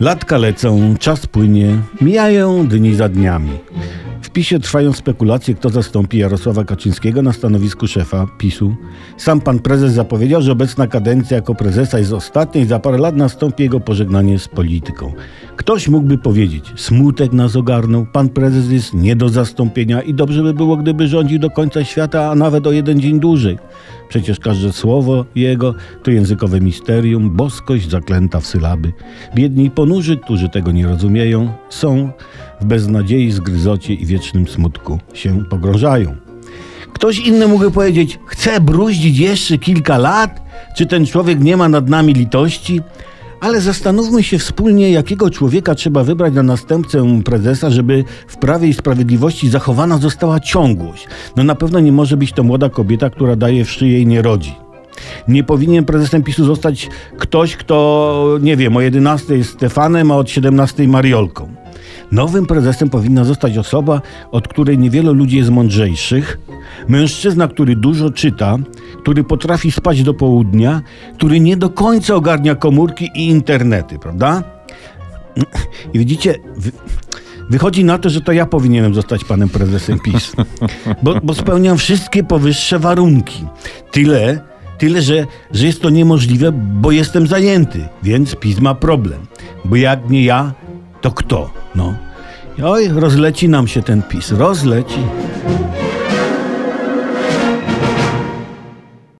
Latka lecą, czas płynie, mijają dni za dniami. PiSie trwają spekulacje, kto zastąpi Jarosława Kaczyńskiego na stanowisku szefa PiSu. Sam pan prezes zapowiedział, że obecna kadencja jako prezesa jest ostatnia i za parę lat nastąpi jego pożegnanie z polityką. Ktoś mógłby powiedzieć, smutek nas ogarnął, pan prezes jest nie do zastąpienia i dobrze by było, gdyby rządził do końca świata, a nawet o jeden dzień dłużej. Przecież każde słowo jego to językowe misterium, boskość zaklęta w sylaby. Biedni ponurzy, którzy tego nie rozumieją, są w beznadziei, zgryzocie i wiecznym smutku się pogrążają. Ktoś inny mógłby powiedzieć, chce bruździć jeszcze kilka lat? Czy ten człowiek nie ma nad nami litości? Ale zastanówmy się wspólnie, jakiego człowieka trzeba wybrać na następcę prezesa, żeby w Prawie i Sprawiedliwości zachowana została ciągłość. No na pewno nie może być to młoda kobieta, która daje w szyję i nie rodzi. Nie powinien prezesem PiSu zostać ktoś, kto, nie wiem, o 11 jest Stefanem, a od 17 Mariolką. Nowym prezesem powinna zostać osoba, od której niewielu ludzi jest mądrzejszych, mężczyzna, który dużo czyta, który potrafi spać do południa, który nie do końca ogarnia komórki i internety, prawda? I widzicie, wy, wychodzi na to, że to ja powinienem zostać panem prezesem PiS, bo, bo spełniam wszystkie powyższe warunki. Tyle, Tyle, że, że jest to niemożliwe, bo jestem zajęty, więc PiS ma problem. Bo jak nie ja, to kto? No. Oj, rozleci nam się ten PiS, rozleci.